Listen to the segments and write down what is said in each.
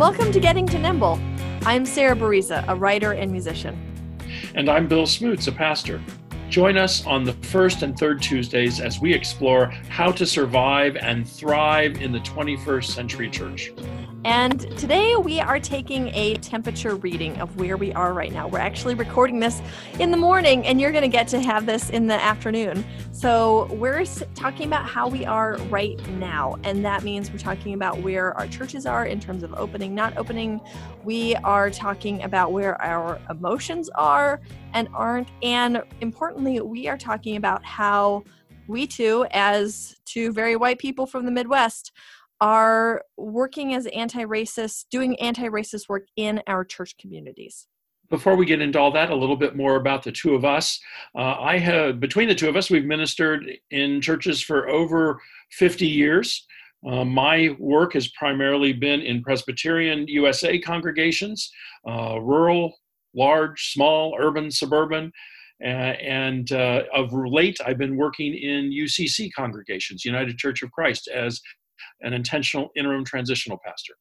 Welcome to Getting to Nimble. I'm Sarah Bereza, a writer and musician. And I'm Bill Smutz, a pastor. Join us on the first and third Tuesdays as we explore how to survive and thrive in the 21st century church. And today we are taking a temperature reading of where we are right now. We're actually recording this in the morning, and you're going to get to have this in the afternoon. So, we're talking about how we are right now. And that means we're talking about where our churches are in terms of opening, not opening. We are talking about where our emotions are and aren't. And importantly, we are talking about how we too, as two very white people from the Midwest, are working as anti-racist, doing anti-racist work in our church communities. Before we get into all that, a little bit more about the two of us. Uh, I have, between the two of us, we've ministered in churches for over 50 years. Uh, my work has primarily been in Presbyterian USA congregations, uh, rural, large, small, urban, suburban. Uh, and uh, of late, I've been working in UCC congregations, United Church of Christ, as an intentional interim transitional pastor.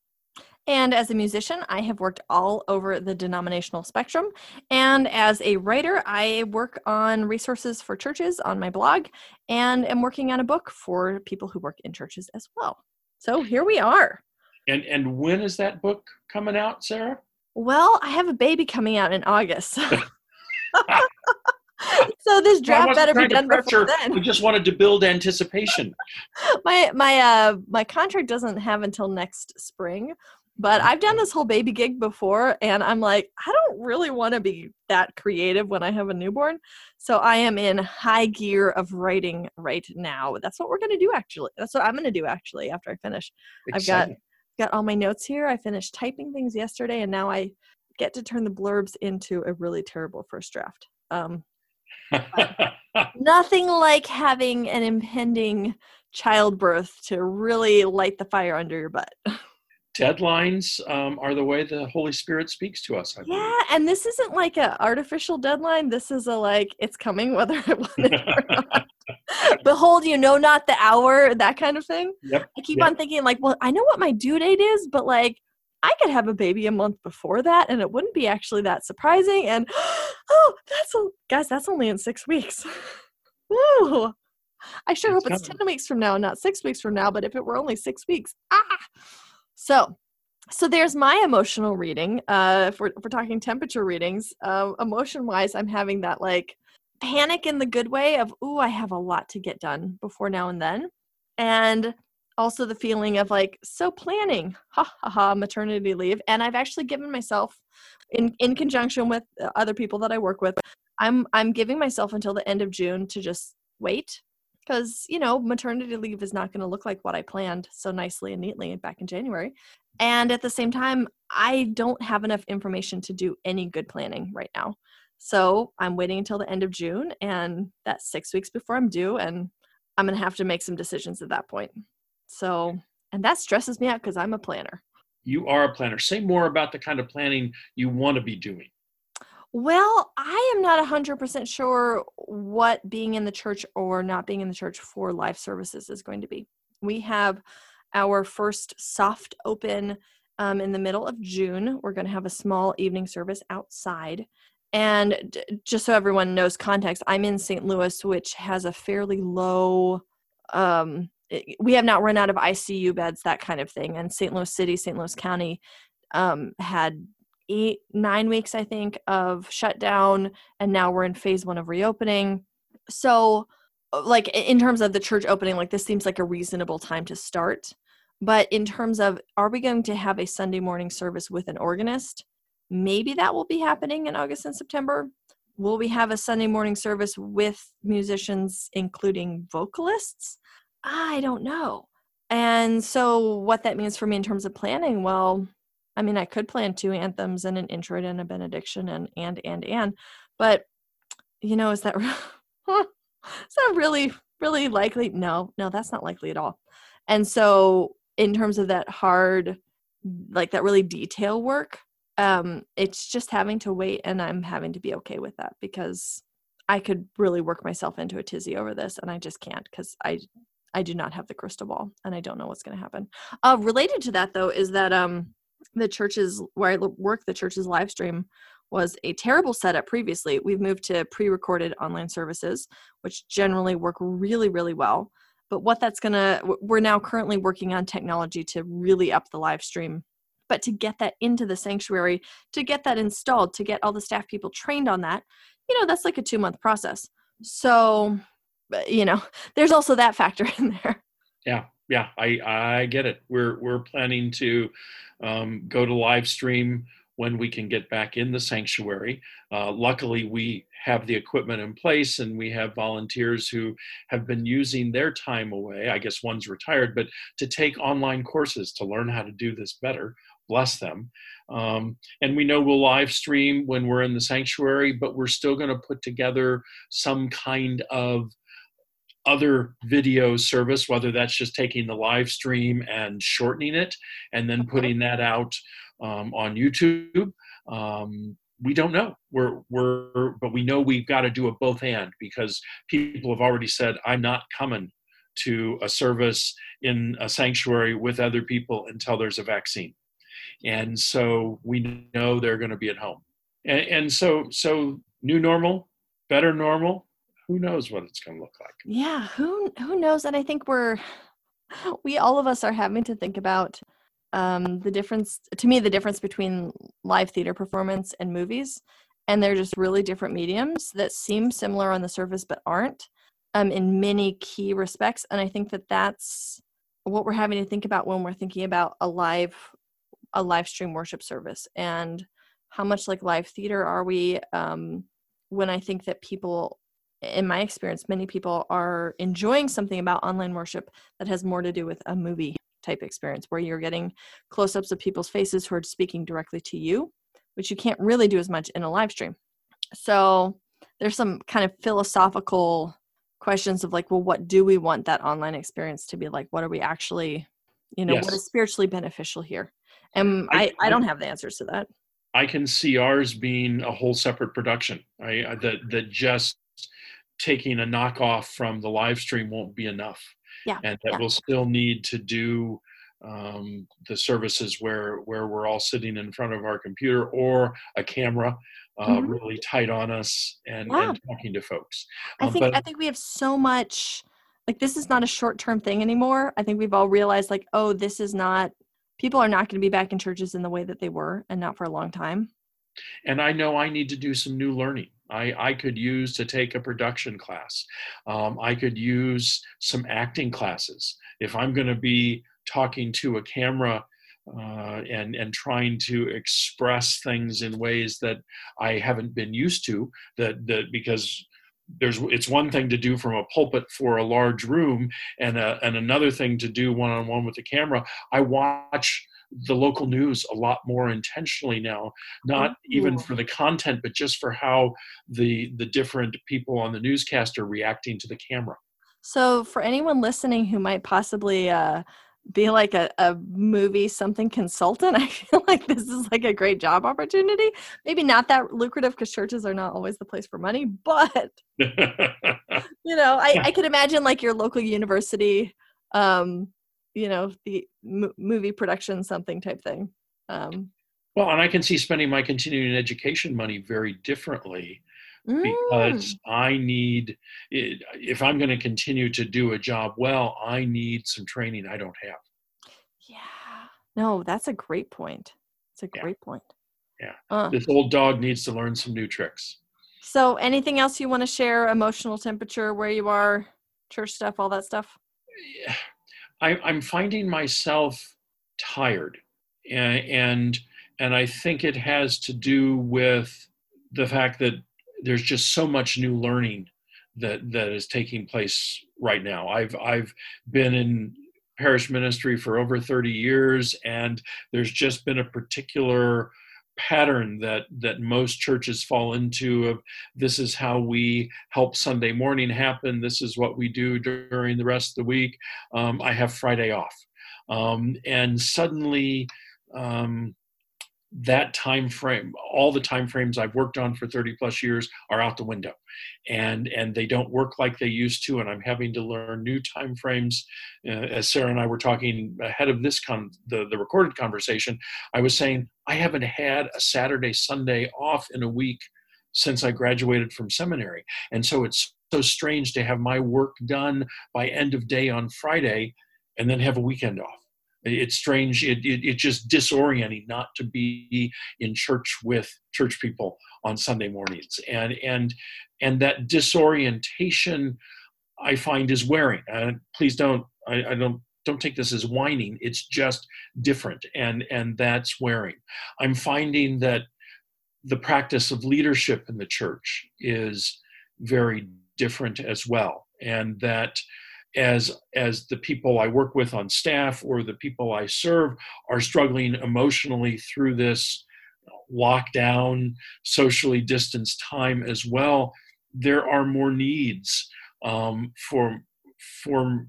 And as a musician, I have worked all over the denominational spectrum. And as a writer, I work on resources for churches on my blog and am working on a book for people who work in churches as well. So here we are. And and when is that book coming out, Sarah? Well, I have a baby coming out in August. so this draft better be done before then. We just wanted to build anticipation. my my uh my contract doesn't have until next spring, but I've done this whole baby gig before, and I'm like, I don't really want to be that creative when I have a newborn. So I am in high gear of writing right now. That's what we're gonna do. Actually, that's what I'm gonna do. Actually, after I finish, Exciting. I've got got all my notes here. I finished typing things yesterday, and now I get to turn the blurbs into a really terrible first draft. Um, nothing like having an impending childbirth to really light the fire under your butt. Deadlines um, are the way the Holy Spirit speaks to us. yeah, and this isn't like an artificial deadline. This is a like it's coming whether it want it or not. Behold, you know not the hour, that kind of thing. Yep, I keep yep. on thinking like, well, I know what my due date is, but like I could have a baby a month before that and it wouldn't be actually that surprising. And oh, that's a, guys, that's only in six weeks. Woo! I sure hope it's 10 weeks from now, not six weeks from now, but if it were only six weeks, ah! So, so there's my emotional reading. Uh, if we're, if we're talking temperature readings, uh, emotion wise, I'm having that like panic in the good way of, ooh, I have a lot to get done before now and then. And also the feeling of like so planning ha ha ha maternity leave and i've actually given myself in in conjunction with uh, other people that i work with i'm i'm giving myself until the end of june to just wait because you know maternity leave is not going to look like what i planned so nicely and neatly back in january and at the same time i don't have enough information to do any good planning right now. So i'm waiting until the end of june and that's six weeks before i'm due and i'm going to have to make some decisions at that point so, and that stresses me out because I'm a planner. You are a planner. Say more about the kind of planning you want to be doing. Well, I am not 100% sure what being in the church or not being in the church for life services is going to be. We have our first soft open um, in the middle of June. We're going to have a small evening service outside. And d- just so everyone knows context, I'm in St. Louis, which has a fairly low um, we have not run out of ICU beds, that kind of thing. And St. Louis City, St. Louis County um, had eight, nine weeks, I think, of shutdown, and now we're in phase one of reopening. So, uh, like in terms of the church opening, like this seems like a reasonable time to start. But in terms of are we going to have a Sunday morning service with an organist? Maybe that will be happening in August and September. Will we have a Sunday morning service with musicians, including vocalists? I don't know. And so, what that means for me in terms of planning, well, I mean, I could plan two anthems and an introit and a benediction and and and and, but you know, is that is that really really likely? No, no, that's not likely at all. And so, in terms of that hard, like that really detail work, um, it's just having to wait, and I'm having to be okay with that because I could really work myself into a tizzy over this, and I just can't because I I do not have the crystal ball and I don't know what's going to happen. Uh, related to that though is that um the church's where I work, the church's live stream was a terrible setup previously. We've moved to pre-recorded online services, which generally work really, really well. But what that's gonna, we're now currently working on technology to really up the live stream. But to get that into the sanctuary, to get that installed, to get all the staff people trained on that, you know, that's like a two month process. So, you know, there's also that factor in there. Yeah, yeah, I I get it. We're we're planning to um, go to live stream when we can get back in the sanctuary. Uh, luckily, we have the equipment in place and we have volunteers who have been using their time away. I guess one's retired, but to take online courses to learn how to do this better. Bless them. Um, and we know we'll live stream when we're in the sanctuary, but we're still going to put together some kind of other video service, whether that's just taking the live stream and shortening it and then putting that out um, on YouTube. Um, we don't know. We're we're but we know we've got to do a both and because people have already said I'm not coming to a service in a sanctuary with other people until there's a vaccine, and so we know they're going to be at home, and, and so so new normal, better normal. Who knows what it's going to look like? Yeah, who who knows? And I think we're we all of us are having to think about um, the difference to me the difference between live theater performance and movies and they're just really different mediums that seem similar on the surface but aren't um, in many key respects and i think that that's what we're having to think about when we're thinking about a live a live stream worship service and how much like live theater are we um, when i think that people in my experience many people are enjoying something about online worship that has more to do with a movie type experience where you're getting close ups of people's faces who are speaking directly to you, which you can't really do as much in a live stream. So there's some kind of philosophical questions of like, well, what do we want that online experience to be like? What are we actually, you know, yes. what is spiritually beneficial here? And I, I, I don't have the answers to that. I can see ours being a whole separate production, right? That that just taking a knockoff from the live stream won't be enough yeah, and that yeah. we'll still need to do um, the services where where we're all sitting in front of our computer or a camera uh, mm-hmm. really tight on us and, yeah. and talking to folks. I um, think but, I think we have so much like this is not a short term thing anymore. I think we've all realized like oh this is not people are not going to be back in churches in the way that they were and not for a long time. And I know I need to do some new learning. I, I could use to take a production class. Um, I could use some acting classes. If I'm going to be talking to a camera uh, and and trying to express things in ways that I haven't been used to, that that because there's it's one thing to do from a pulpit for a large room and a, and another thing to do one on one with the camera. I watch the local news a lot more intentionally now not even for the content but just for how the the different people on the newscast are reacting to the camera. So for anyone listening who might possibly uh, be like a, a movie something consultant i feel like this is like a great job opportunity. Maybe not that lucrative because churches are not always the place for money but you know I, I could imagine like your local university um you know the m- movie production something type thing. Um, well and i can see spending my continuing education money very differently mm. because i need if i'm going to continue to do a job well i need some training i don't have. Yeah. No that's a great point. It's a great yeah. point. Yeah. Uh, this old dog needs to learn some new tricks. So anything else you want to share? Emotional temperature where you are church stuff all that stuff? Yeah I, am finding myself tired, and, and and I think it has to do with the fact that there's just so much new learning that that is taking place right now. I've I've been in parish ministry for over 30 years, and there's just been a particular pattern that that most churches fall into of this is how we help sunday morning happen this is what we do during the rest of the week um, i have friday off. Um, and suddenly um, that time frame all the time frames i've worked on for 30 plus years are out the window. And and they don't work like they used to and i'm having to learn new time frames. Uh, as sarah and i were talking ahead of this con the, the recorded conversation i was saying i haven't had a saturday sunday off in a week since i graduated from seminary. And so it's so strange to have my work done by end of day on friday and then have a weekend off it's strange. It, it, it's just disorienting not to be in church with church people on sunday mornings. And and and that disorientation i find is wearing. And please don't I, I don't don't take this as whining. It's just different and and that's wearing. I'm finding that the practice of leadership in the church is very different as well and that as as the people I work with on staff or the people I serve are struggling emotionally through this lockdown, socially distanced time as well, there are more needs um, for for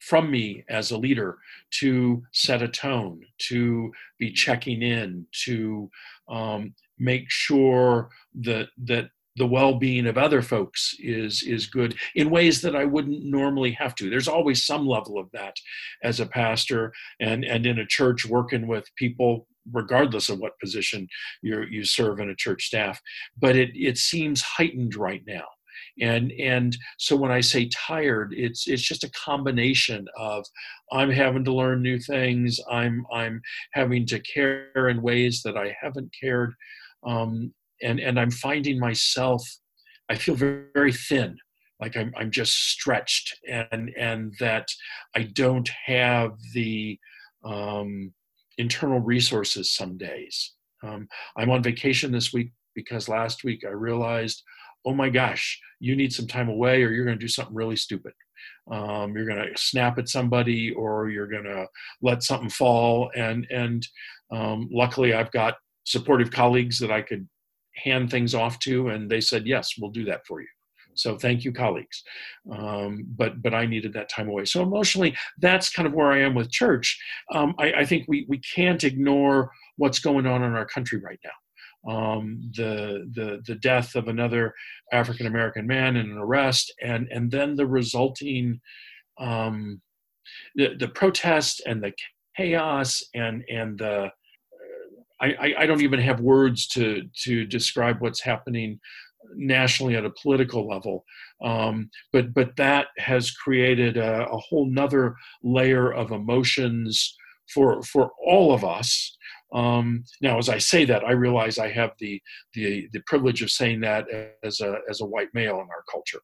from me as a leader to set a tone, to be checking in, to um, make sure that that the well-being of other folks is is good in ways that I wouldn't normally have to. There's always some level of that as a pastor and and in a church working with people regardless of what position you you serve in a church staff but it it seems heightened right now and and so when i say tired it's it's just a combination of i'm having to learn new things i'm i'm having to care in ways that i haven't cared um, and and i'm finding myself i feel very, very thin like I'm, I'm just stretched and and that i don't have the um, internal resources some days. Um, i'm on vacation this week because last week i realized oh my gosh you need some time away or you're going to do something really stupid. Um, you're going to snap at somebody or you're going to let something fall. And and um, luckily i've got supportive colleagues that i could hand things off to, and they said, yes, we'll do that for you. So thank you, colleagues. Um, but but I needed that time away. So emotionally, that's kind of where I am with church. Um, I, I, think we we can't ignore what's going on in our country right now. Um, the the the death of another African American man in an arrest, and and then the resulting um, the the protest and the chaos and and the I, I, don't even have words to to describe what's happening nationally at a political level. Um, but but that has created a, a whole nother layer of emotions for for all of us. Um, now, as I say that, I realize I have the the the privilege of saying that as a as a white male in our culture,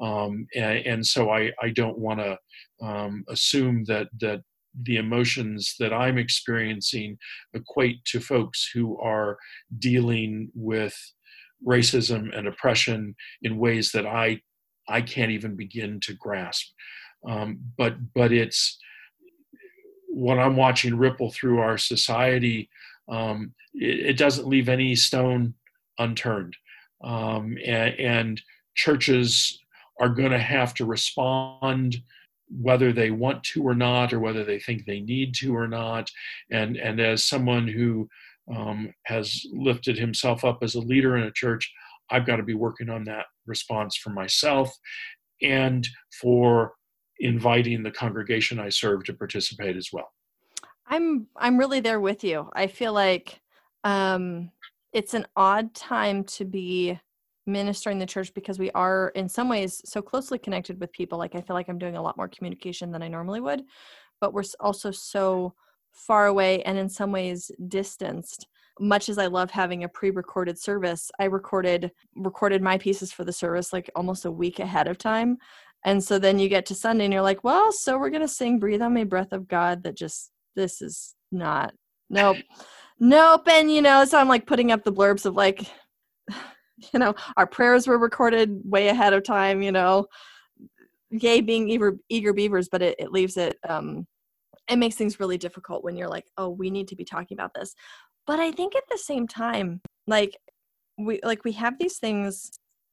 um, and, and, so I I don't want to um, assume that that the emotions that I'm experiencing equate to folks who are dealing with racism and oppression in ways that I I can't even begin to grasp. Um, but but it's what I'm watching ripple through our society. Um, it, it, doesn't leave any stone unturned, um, and, and churches are going to have to respond whether they want to or not, or whether they think they need to or not. And, and as someone who um, has lifted himself up as a leader in a church, I've got to be working on that response for myself and for inviting the congregation I serve to participate as well. I'm I'm really there with you. I feel like um, it's an odd time to be ministering the church because we are in some ways so closely connected with people like i feel like i'm doing a lot more communication than i normally would but we're also so far away and in some ways distanced. Much as i love having a pre-recorded service i recorded recorded my pieces for the service like almost a week ahead of time. And so then you get to sunday and you're like well so we're going to sing breathe on me breath of god that just this is not nope. Nope and you know so i'm like putting up the blurbs of like you know our prayers were recorded way ahead of time you know. Yay being eager, eager beavers but it, it leaves it um it makes things really difficult when you're like oh we need to be talking about this. But i think at the same time like we like we have these things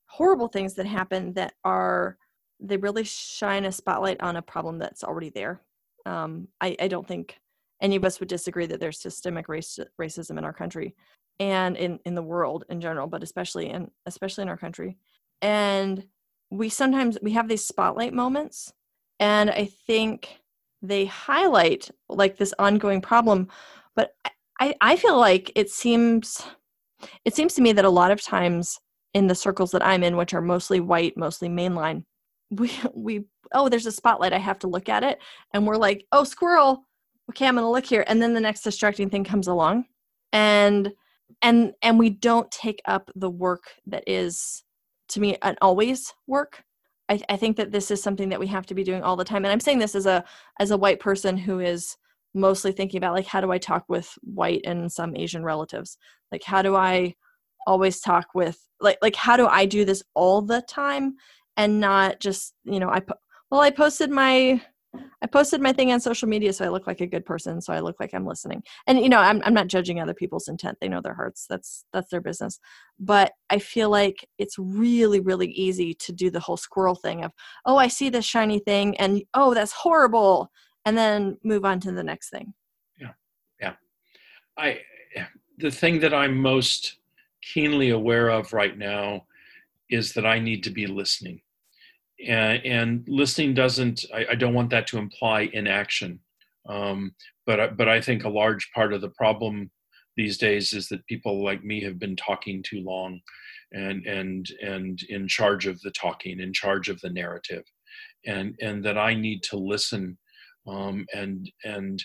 horrible things that happen that are they really shine a spotlight on a problem that's already there. Um i i don't think any of us would disagree that there's systemic race, racism in our country and in, in the world in general, but especially in especially in our country. And we sometimes we have these spotlight moments, and I think they highlight like this ongoing problem. But I, I feel like it seems it seems to me that a lot of times in the circles that I'm in, which are mostly white, mostly mainline, we we oh there's a spotlight i have to look at it and we're like oh squirrel okay i'm gonna look here and then the next distracting thing comes along and and and we don't take up the work that is to me an always work. I, I think that this is something that we have to be doing all the time. And i'm saying this as a as a white person who is mostly thinking about like how do i talk with white and some asian relatives? Like how do i always talk with like like how do i do this all the time and not just you know i po- well i posted my i posted my thing on social media so i look like a good person so i look like i'm listening. And you know i'm, I'm not judging other people's intent. They know their hearts. That's that's their business. But i feel like it's really really easy to do the whole squirrel thing of oh i see this shiny thing and oh that's horrible and then move on to the next thing. Yeah. Yeah. I the thing that i'm most keenly aware of right now is that I need to be listening. And, and listening doesn't, I, I, don't want that to imply inaction. Um, but, but I think a large part of the problem these days is that people like me have been talking too long and, and, and in charge of the talking, in charge of the narrative. And, and that I need to listen um, and, and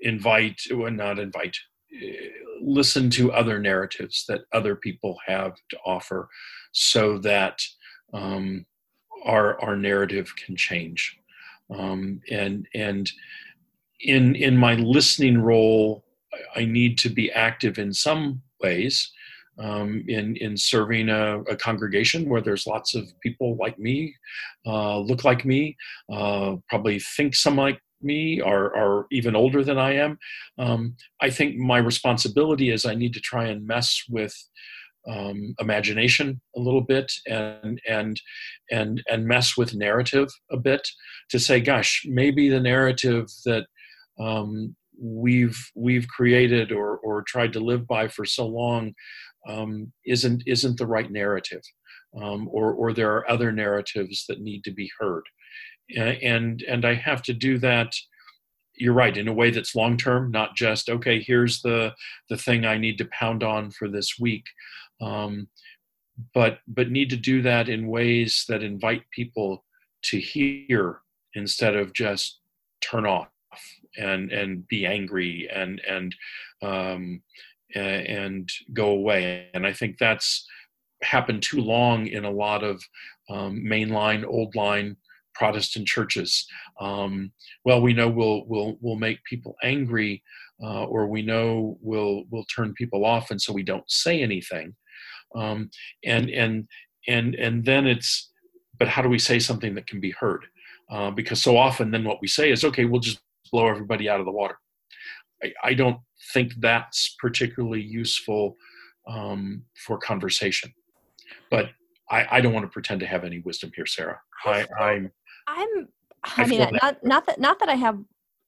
invite, well, not invite, listen to other narratives that other people have to offer so that um, our our narrative can change um, and and in in my listening role i need to be active in some ways um, in in serving a, a, congregation where there's lots of people like me, uh, look like me, uh, probably think some like me are, are even older than I am. Um, I think my responsibility is I need to try and mess with um, imagination a little bit and and and and mess with narrative a bit to say, gosh, maybe the narrative that um, we've we've created or or tried to live by for so long um, isn't isn't the right narrative, um, or or there are other narratives that need to be heard and and I have to do that. You're right in a way that's long term, not just okay. Here's the the thing I need to pound on for this week, um, but but need to do that in ways that invite people to hear instead of just turn off and and be angry and and um, and go away. And I think that's happened too long in a lot of um, mainline, old line Protestant churches. Um, well, we know we'll we'll we'll make people angry, uh, or we know we'll we'll turn people off, and so we don't say anything. Um, and and and and then it's, but how do we say something that can be heard? Uh, because so often then what we say is, okay, we'll just blow everybody out of the water. I, I don't think that's particularly useful um, for conversation. But I, I, don't want to pretend to have any wisdom here, Sarah. I, I'm I'm I, I mean not not that not that I have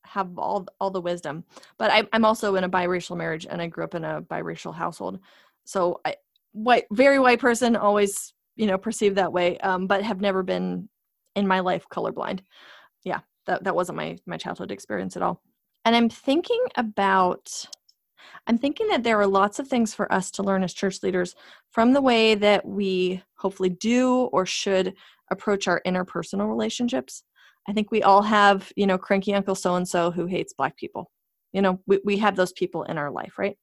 have all all the wisdom, but I, I'm also in a biracial marriage and I grew up in a biracial household. So I white very white person always you know perceived that way, um, but have never been in my life colorblind. Yeah, that that wasn't my my childhood experience at all. And I'm thinking about I'm thinking that there are lots of things for us to learn as church leaders from the way that we hopefully do or should approach our interpersonal relationships. I think we all have, you know, cranky uncle so and so who hates black people. You know, we, we have those people in our life, right?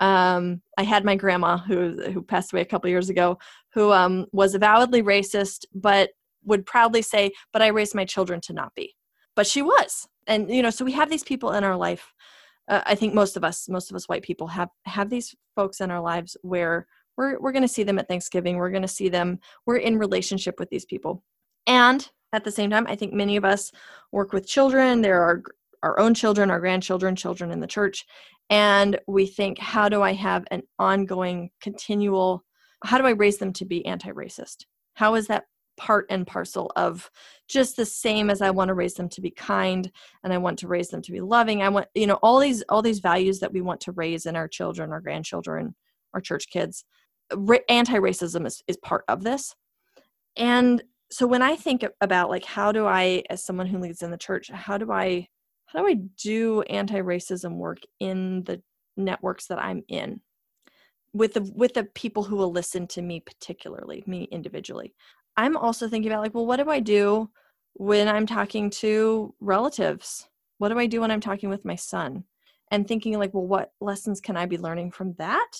Um, I had my grandma who who passed away a couple years ago, who um, was avowedly racist, but would proudly say, "But I raised my children to not be." But she was, and you know, so we have these people in our life. Uh, I think most of us, most of us white people, have have these folks in our lives where we're, we're going to see them at Thanksgiving. We're going to see them. We're in relationship with these people. And at the same time, I think many of us work with children. There are our own children, our grandchildren, children in the church. And we think, how do I have an ongoing, continual, how do I raise them to be anti racist? How is that part and parcel of just the same as I want to raise them to be kind and I want to raise them to be loving. I want, you know, all these all these values that we want to raise in our children, our grandchildren, our church kids. anti-racism is, is part of this. And so when I think about like how do I as someone who leads in the church, how do I how do I do anti-racism work in the networks that I'm in? with the with the people who will listen to me particularly me individually. I'm also thinking about like well what do i do when i'm talking to relatives? What do i do when i'm talking with my son? And thinking like well what lessons can i be learning from that?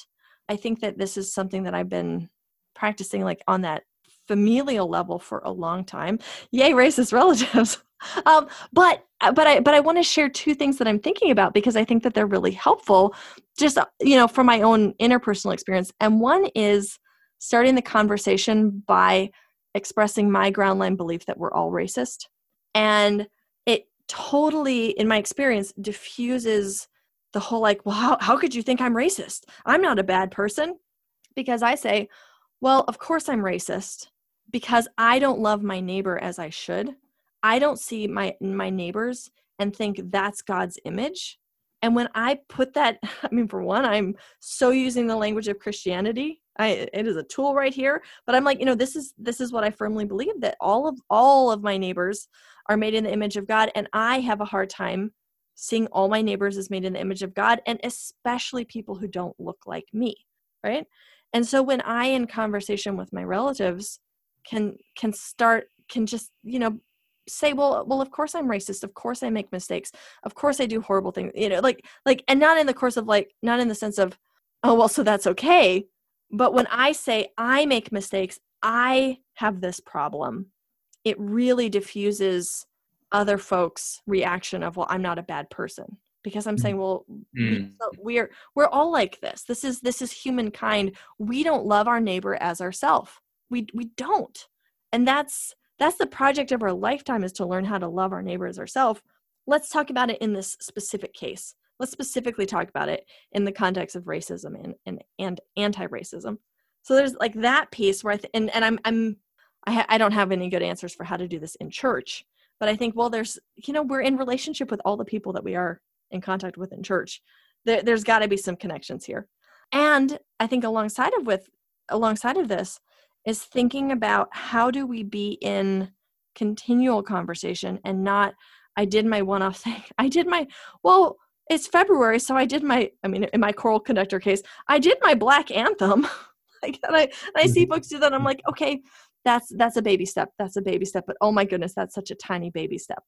I think that this is something that i've been practicing like on that familial level for a long time. Yay racist relatives um, but uh, but I but I want to share two things that I'm thinking about because I think that they're really helpful, just uh, you know, from my own interpersonal experience. And one is starting the conversation by expressing my ground line belief that we're all racist, and it totally, in my experience, diffuses the whole like, well, how, how could you think I'm racist? I'm not a bad person because I say, well, of course I'm racist because I don't love my neighbor as I should I don't see my my neighbors and think that's God's image. And when I put that, I mean, for one, I'm so using the language of Christianity. I, it is a tool right here, but I'm like, you know, this is this is what I firmly believe that all of all of my neighbors are made in the image of God, and I have a hard time seeing all my neighbors as made in the image of God, and especially people who don't look like me, right? And so when I, in conversation with my relatives, can can start can just you know say well well of course i'm racist. Of course i make mistakes. Of course i do horrible things you know like like and not in the course of like not in the sense of oh well so that's okay. But when i say i make mistakes i have this problem it really diffuses other folks reaction of well i'm not a bad person. Because i'm saying well mm. we're we're all like this. This is this is humankind. We don't love our neighbor as ourself. We we don't. And that's that's the project of our lifetime is to learn how to love our neighbors ourselves let's talk about it in this specific case. Let's specifically talk about it in the context of racism and and, and anti-racism. So there's like that piece where i th- and, and i'm i'm I, ha- I don't have any good answers for how to do this in church but i think well there's you know we're in relationship with all the people that we are in contact with in church. There, there's got to be some connections here. And i think alongside of with alongside of this is thinking about how do we be in continual conversation and not I did my one off thing. I did my well, it's February, so I did my I mean in my choral conductor case, I did my black anthem. like and I and I see mm-hmm. folks do that, I'm like, okay, that's that's a baby step. That's a baby step. But oh my goodness, that's such a tiny baby step.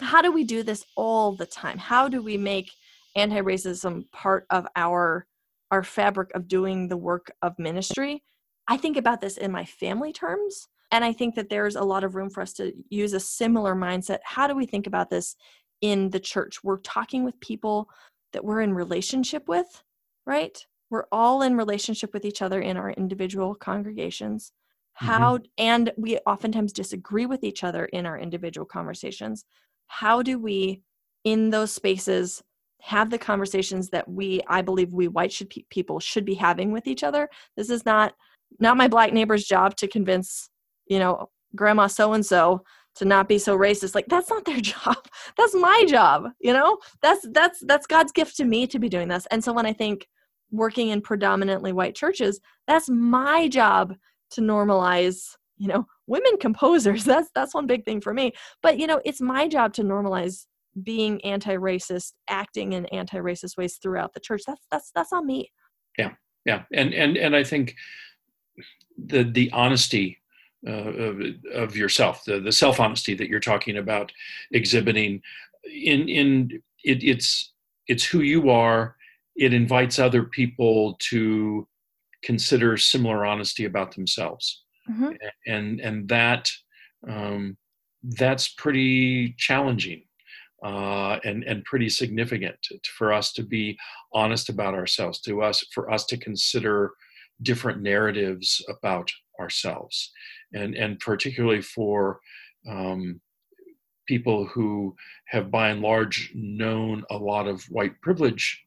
How do we do this all the time? How do we make anti-racism part of our our fabric of doing the work of ministry I think about this in my family terms. And I think that there's a lot of room for us to use a similar mindset. How do we think about this in the church? We're talking with people that we're in relationship with, right? We're all in relationship with each other in our individual congregations. How, mm-hmm. and we oftentimes disagree with each other in our individual conversations. How do we, in those spaces, have the conversations that we, I believe, we white should, people should be having with each other? This is not not my black neighbor's job to convince you know grandma so and so to not be so racist. Like that's not their job. That's my job you know? That's that's that's god's gift to me to be doing this. And so when i think working in predominantly white churches that's my job to normalize you know women composers. That's that's one big thing for me. But you know it's my job to normalize being anti-racist acting in anti-racist ways throughout the church. That's that's that's on me. Yeah yeah. And and and i think the the honesty uh, of, of yourself, the, the self honesty that you're talking about exhibiting. In in it, it's it's who you are. It invites other people to consider similar honesty about themselves, mm-hmm. and and that um, that's pretty challenging. Uh, and and pretty significant for us to be honest about ourselves, to us for us to consider different narratives about ourselves, and and particularly for um, people who have by and large known a lot of white privilege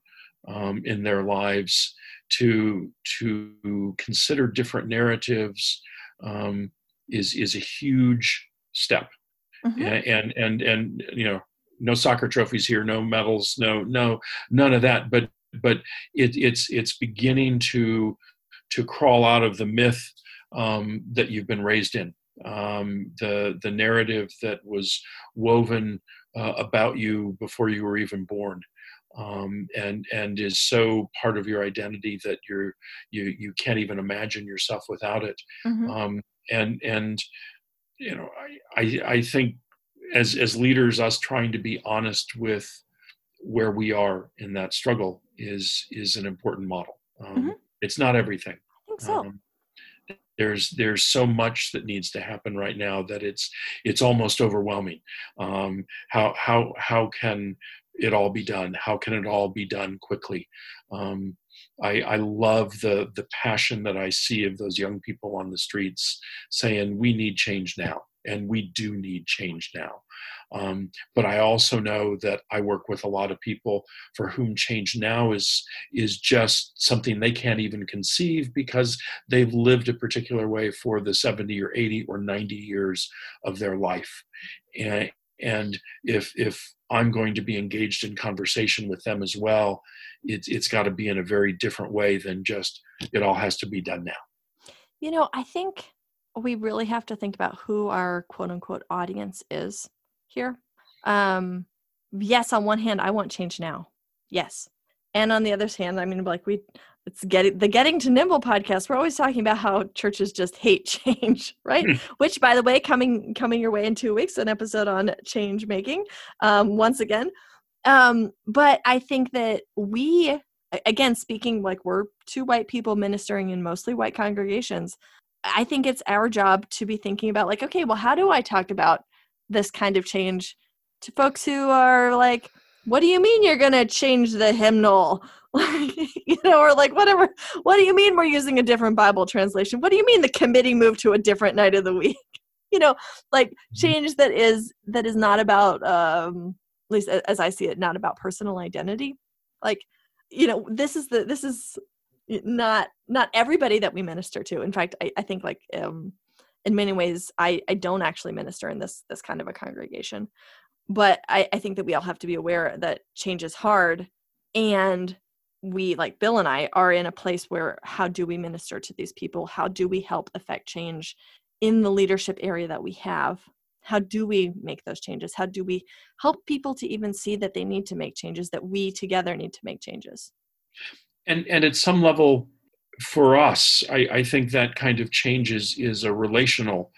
um, in their lives to to consider different narratives um, is is a huge step. Mm-hmm. and and and you know no soccer trophies here no medals no no none of that. But but it, it's it's beginning to to crawl out of the myth um, that you've been raised in um, the the narrative that was woven uh, about you before you were even born um, and and is so part of your identity that you're you you can't even imagine yourself without it mm-hmm. um, and and you know I, I I think as as leaders us trying to be honest with where we are in that struggle is is an important model um, mm-hmm. It's not everything I think so. Um, there's there's so much that needs to happen right now that it's it's almost overwhelming um, how how how can it all be done? How can it all be done quickly? Um, I, I, love the the passion that I see of those young people on the streets saying we need change now, and we do need change now. Um, but I also know that I work with a lot of people for whom change now is is just something they can't even conceive because they've lived a particular way for the 70 or 80 or 90 years of their life, and and if if i'm going to be engaged in conversation with them as well it, it's got to be in a very different way than just it all has to be done now. You know i think we really have to think about who our quote unquote audience is here. Um yes on one hand i want change now. Yes. And on the other hand i mean like we it's getting the getting to nimble podcast we're always talking about how churches just hate change right? Hmm. which by the way coming coming your way in two weeks an episode on change making um, once again. Um, but i think that we again speaking like we're two white people ministering in mostly white congregations i think it's our job to be thinking about like okay well how do i talk about this kind of change to folks who are like what do you mean you're going to change the hymnal you know, or like whatever. What do you mean we're using a different Bible translation? What do you mean the committee moved to a different night of the week? you know, like mm-hmm. change that is that is not about um at least as I see it, not about personal identity. Like, you know, this is the this is not not everybody that we minister to. In fact, I, I think like um in many ways I, I don't actually minister in this this kind of a congregation. But I, I think that we all have to be aware that change is hard and we like bill and i are in a place where how do we minister to these people? How do we help affect change in the leadership area that we have? How do we make those changes? How do we help people to even see that they need to make changes that we together need to make changes? And and at some level for us i, I think that kind of changes is a relational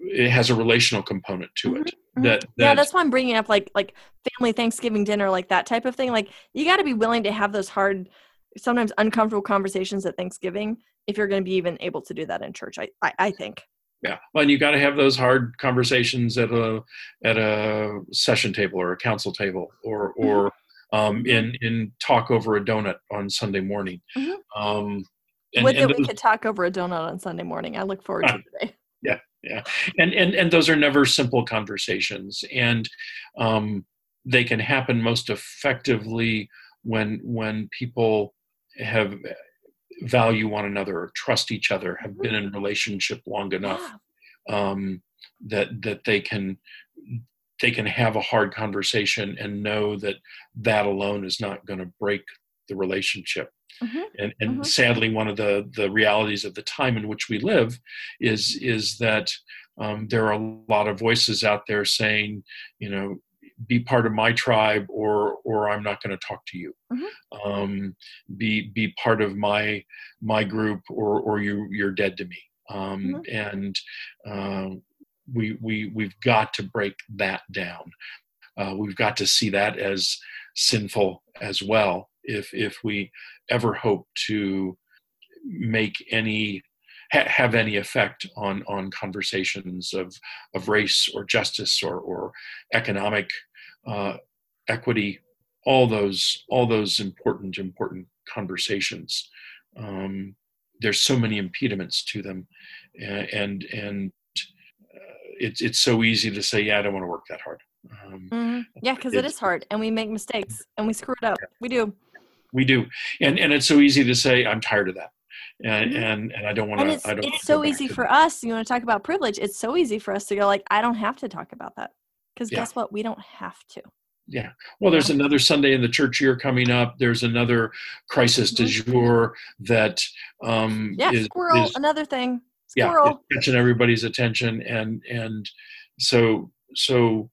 it has a relational component to it mm-hmm. that, that, yeah that's why i'm bringing up like like family thanksgiving dinner like that type of thing like you got to be willing to have those hard sometimes uncomfortable conversations at thanksgiving if you're going to be even able to do that in church i i, I think yeah well and you got to have those hard conversations at a at a session table or a council table or mm-hmm. or um, in in talk over a donut on sunday morning mm-hmm. um and, With and it, we could talk over a donut on sunday morning. I look forward to today yeah yeah. And and and those are never simple conversations. And um, they can happen most effectively when when people have value one another or trust each other have been in relationship long enough um, that that they can they can have a hard conversation and know that that alone is not going to break the relationship Mm-hmm. And, and mm-hmm. sadly, one of the, the realities of the time in which we live is, is that um, there are a lot of voices out there saying, you know, be part of my tribe or or I'm not going to talk to you. Mm-hmm. Um, be be part of my my group or or you you're dead to me. Um, mm-hmm. and uh, we we we've got to break that down. Uh, we've got to see that as sinful as well if if we ever hope to make any ha- have any effect on on conversations of of race or justice or or economic uh, equity all those all those important important conversations um, there's so many impediments to them and and, and uh, it's it's so easy to say yeah i don't want to work that hard um, mm-hmm. yeah because it is hard and we make mistakes and we screw it up yeah. we do we do and and it's so easy to say i'm tired of that and mm-hmm. and, and I don't want to. It's, I don't it's so easy for that. us. You want to talk about privilege? It's so easy for us to go like, I don't have to talk about that because yeah. guess what? We don't have to. Yeah. Well, there's another Sunday in the church year coming up. There's another crisis mm-hmm. du jour that um, yeah, is, squirrel. Is, another thing. Squirrel. Yeah, catching everybody's attention, and and so so,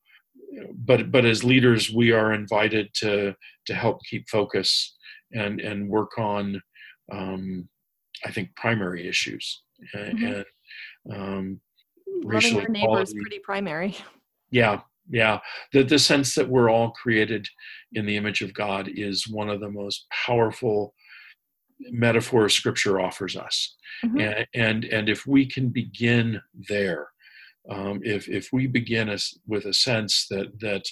but but as leaders, we are invited to to help keep focus and and work on, um, I think, primary issues and, mm-hmm. and. Um, Loving our neighbor is pretty primary. Yeah, yeah the, the sense that we're all created in the image of god is one of the most powerful metaphors scripture offers us mm-hmm. and, and and if we can begin there um, if if we begin as, with a sense that that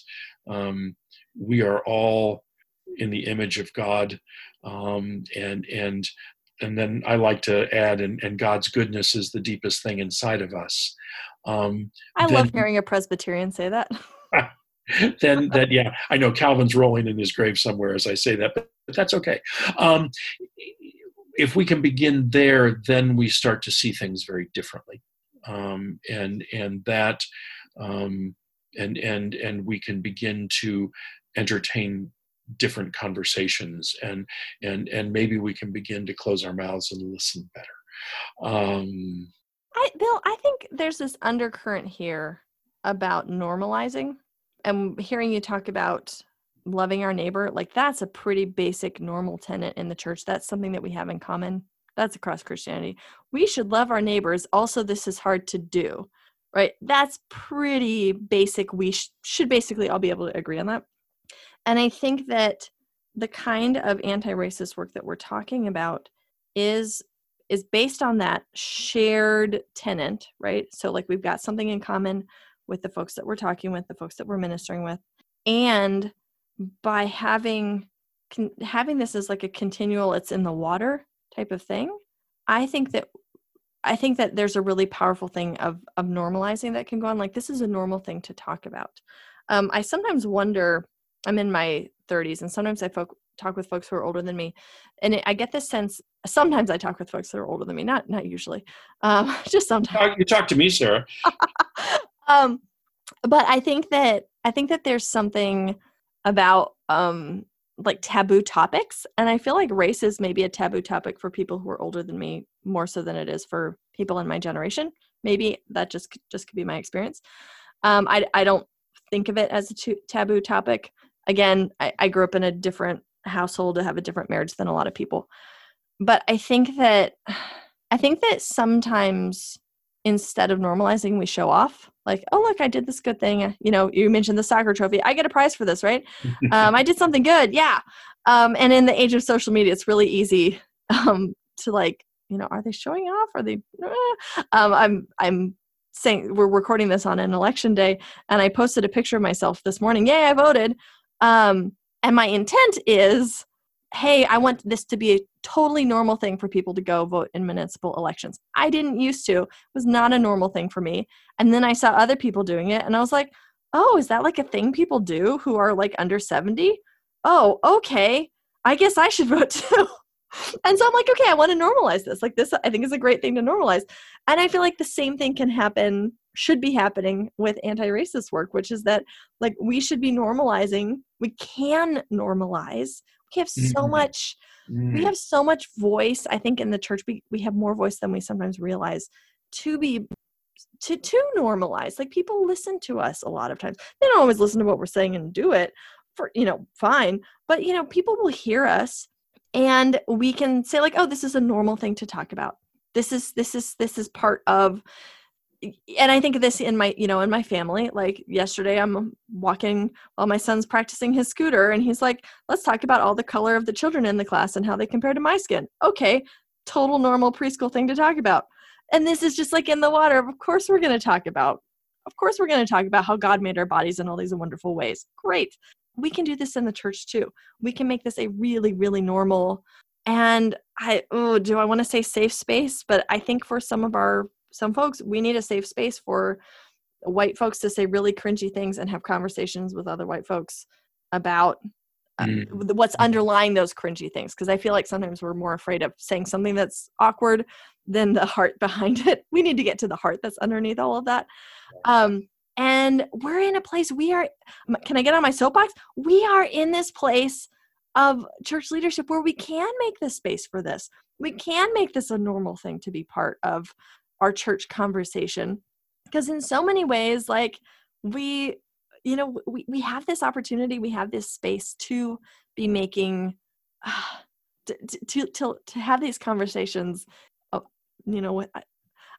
um, we are all in the image of god um, and and and then I like to add, and, and God's goodness is the deepest thing inside of us. Um, I then, love hearing a Presbyterian say that. then, that yeah, I know Calvin's rolling in his grave somewhere as I say that, but, but that's okay. Um, if we can begin there, then we start to see things very differently, um, and and that, um, and and and we can begin to entertain different conversations and and and maybe we can begin to close our mouths and listen better. Um i bill i think there's this undercurrent here about normalizing and hearing you talk about loving our neighbor like that's a pretty basic normal tenet in the church. That's something that we have in common. That's across christianity. We should love our neighbors. Also this is hard to do right? That's pretty basic. We sh- should basically all be able to agree on that and I think that the kind of anti-racist work that we're talking about is is based on that shared tenant, right? So like we've got something in common with the folks that we're talking with, the folks that we're ministering with, and by having having this as like a continual it's in the water type of thing, I think that I think that there's a really powerful thing of of normalizing that can go on. Like this is a normal thing to talk about. Um, I sometimes wonder I'm in my 30s, and sometimes I folk, talk with folks who are older than me, and it, I get this sense. Sometimes I talk with folks that are older than me, not not usually, um, just sometimes. You talk, to me, Sarah. um, but I think that I think that there's something about um, like taboo topics, and I feel like race is maybe a taboo topic for people who are older than me more so than it is for people in my generation. Maybe that just just could be my experience. Um, I I don't think of it as a t- taboo topic again I, I grew up in a different household to have a different marriage than a lot of people. But i think that i think that sometimes instead of normalizing we show off. Like oh look i did this good thing. You know you mentioned the soccer trophy. I get a prize for this right? Um, i did something good. Yeah. Um, and in the age of social media it's really easy um, to like you know are they showing off? Are they um, i'm i'm saying we're recording this on an election day and i posted a picture of myself this morning. Yay i voted um, and my intent is hey, I want this to be a totally normal thing for people to go vote in municipal elections. I didn't used to, it was not a normal thing for me. And then I saw other people doing it, and I was like, oh, is that like a thing people do who are like under 70? Oh, okay. I guess I should vote too. and so I'm like, okay, I want to normalize this. Like, this, I think, is a great thing to normalize. And I feel like the same thing can happen should be happening with anti-racist work which is that like we should be normalizing we can normalize we have so mm-hmm. much mm-hmm. we have so much voice i think in the church we, we have more voice than we sometimes realize to be to to normalize like people listen to us a lot of times they don't always listen to what we're saying and do it for you know fine but you know people will hear us and we can say like oh this is a normal thing to talk about this is this is this is part of and I think of this in my, you know, in my family. Like yesterday, I'm walking while my son's practicing his scooter, and he's like, "Let's talk about all the color of the children in the class and how they compare to my skin." Okay, total normal preschool thing to talk about. And this is just like in the water. Of course, we're going to talk about. Of course, we're going to talk about how God made our bodies in all these wonderful ways. Great. We can do this in the church too. We can make this a really, really normal and I oh, do I want to say safe space, but I think for some of our some folks we need a safe space for white folks to say really cringy things and have conversations with other white folks about mm. what's underlying those cringy things. Because i feel like sometimes we're more afraid of saying something that's awkward than the heart behind it. We need to get to the heart that's underneath all of that. Um, and we're in a place we are can i get on my soapbox? We are in this place of church leadership where we can make this space for this. We can make this a normal thing to be part of our church conversation because in so many ways like we you know we, we have this opportunity we have this space to be making uh, to, to to to have these conversations oh, you know what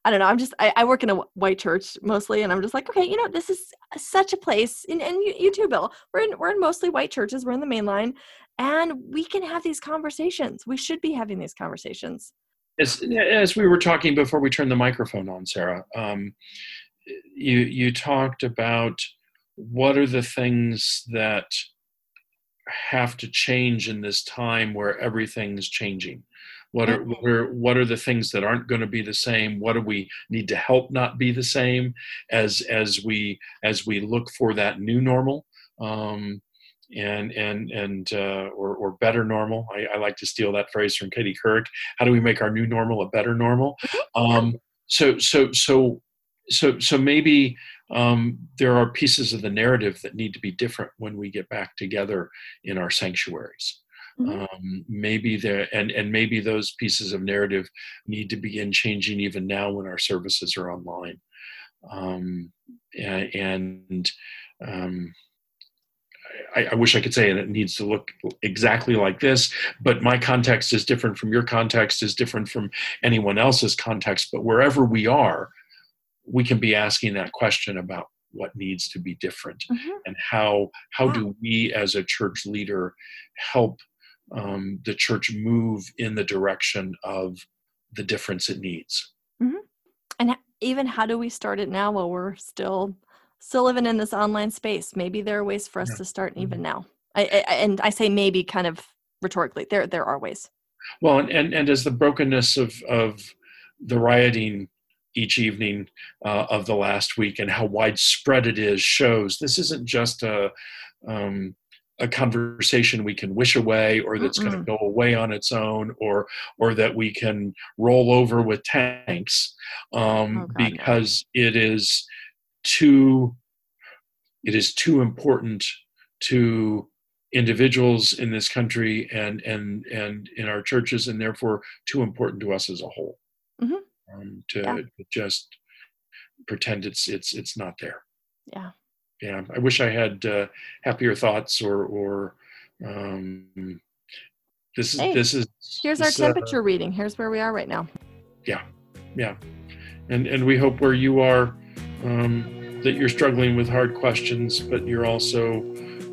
I don't know. I'm just I, I, work in a white church mostly, and I'm just like, okay, you know, this is such a place, and, and you, you too, Bill. We're in we're in mostly white churches. We're in the main line, and we can have these conversations. We should be having these conversations. As as we were talking before we turned the microphone on, Sarah, um, you you talked about what are the things that have to change in this time where everything's changing? What are, what are what are the things that aren't going to be the same? What do we need to help not be the same as as we as we look for that new normal? Um, and and and uh, or, or better normal I, I, like to steal that phrase from katie couric how do we make our new normal a better normal mm-hmm. um, so so so so so maybe um, there are pieces of the narrative that need to be different when we get back together in our sanctuaries mm-hmm. um, maybe there and and maybe those pieces of narrative need to begin changing even now when our services are online um, and, and um, I, I, wish I could say it needs to look exactly like this, but my context is different from your context, is different from anyone else's context. But wherever we are, we can be asking that question about what needs to be different mm-hmm. and how how do we as a church leader help um, the church move in the direction of the difference it needs mm-hmm. and even how do we start it now while we're still still living in this online space maybe there are ways for us yeah. to start even mm-hmm. now I, I, and i say maybe kind of rhetorically there there are ways well and and, and as the brokenness of of the rioting each evening uh, of the last week and how widespread it is shows this isn't just a um, a conversation we can wish away or that's going to go away on its own or or that we can roll over with tanks um, oh, God, because no. it is too it is too important to individuals in this country and and and in our churches and therefore too important to us as a whole mm-hmm um, to, yeah. just pretend it's it's it's not there. Yeah. Yeah. I wish I had uh, happier thoughts or or um, this is hey, this is here's this, our uh, temperature uh, reading. Here's where we are right now. Yeah. Yeah. And and we hope where you are um, that you're struggling with hard questions, but you're also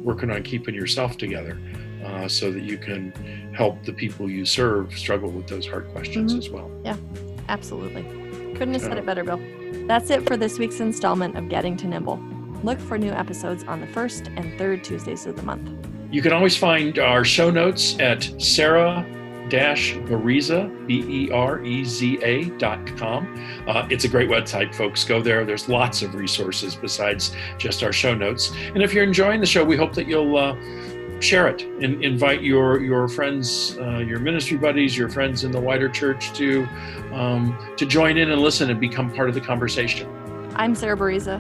working on keeping yourself together uh, so that you can help the people you serve struggle with those hard questions mm-hmm. as well. Yeah. Absolutely. Couldn't have said it better, Bill. That's it for this week's installment of Getting to Nimble. Look for new episodes on the first and third Tuesdays of the month. You can always find our show notes at Sarah Bereza, B-E-R-E-Z-A dot com. Uh, it's a great website, folks. Go there. There's lots of resources besides just our show notes. And if you're enjoying the show, we hope that you'll uh, share it and invite your your friends, uh, your ministry buddies, your friends in the wider church to um, to join in and listen and become part of the conversation. I'm Sarah Bereza.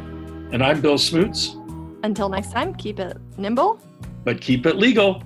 And I'm Bill Smutz. Until next time, keep it nimble, but keep it legal.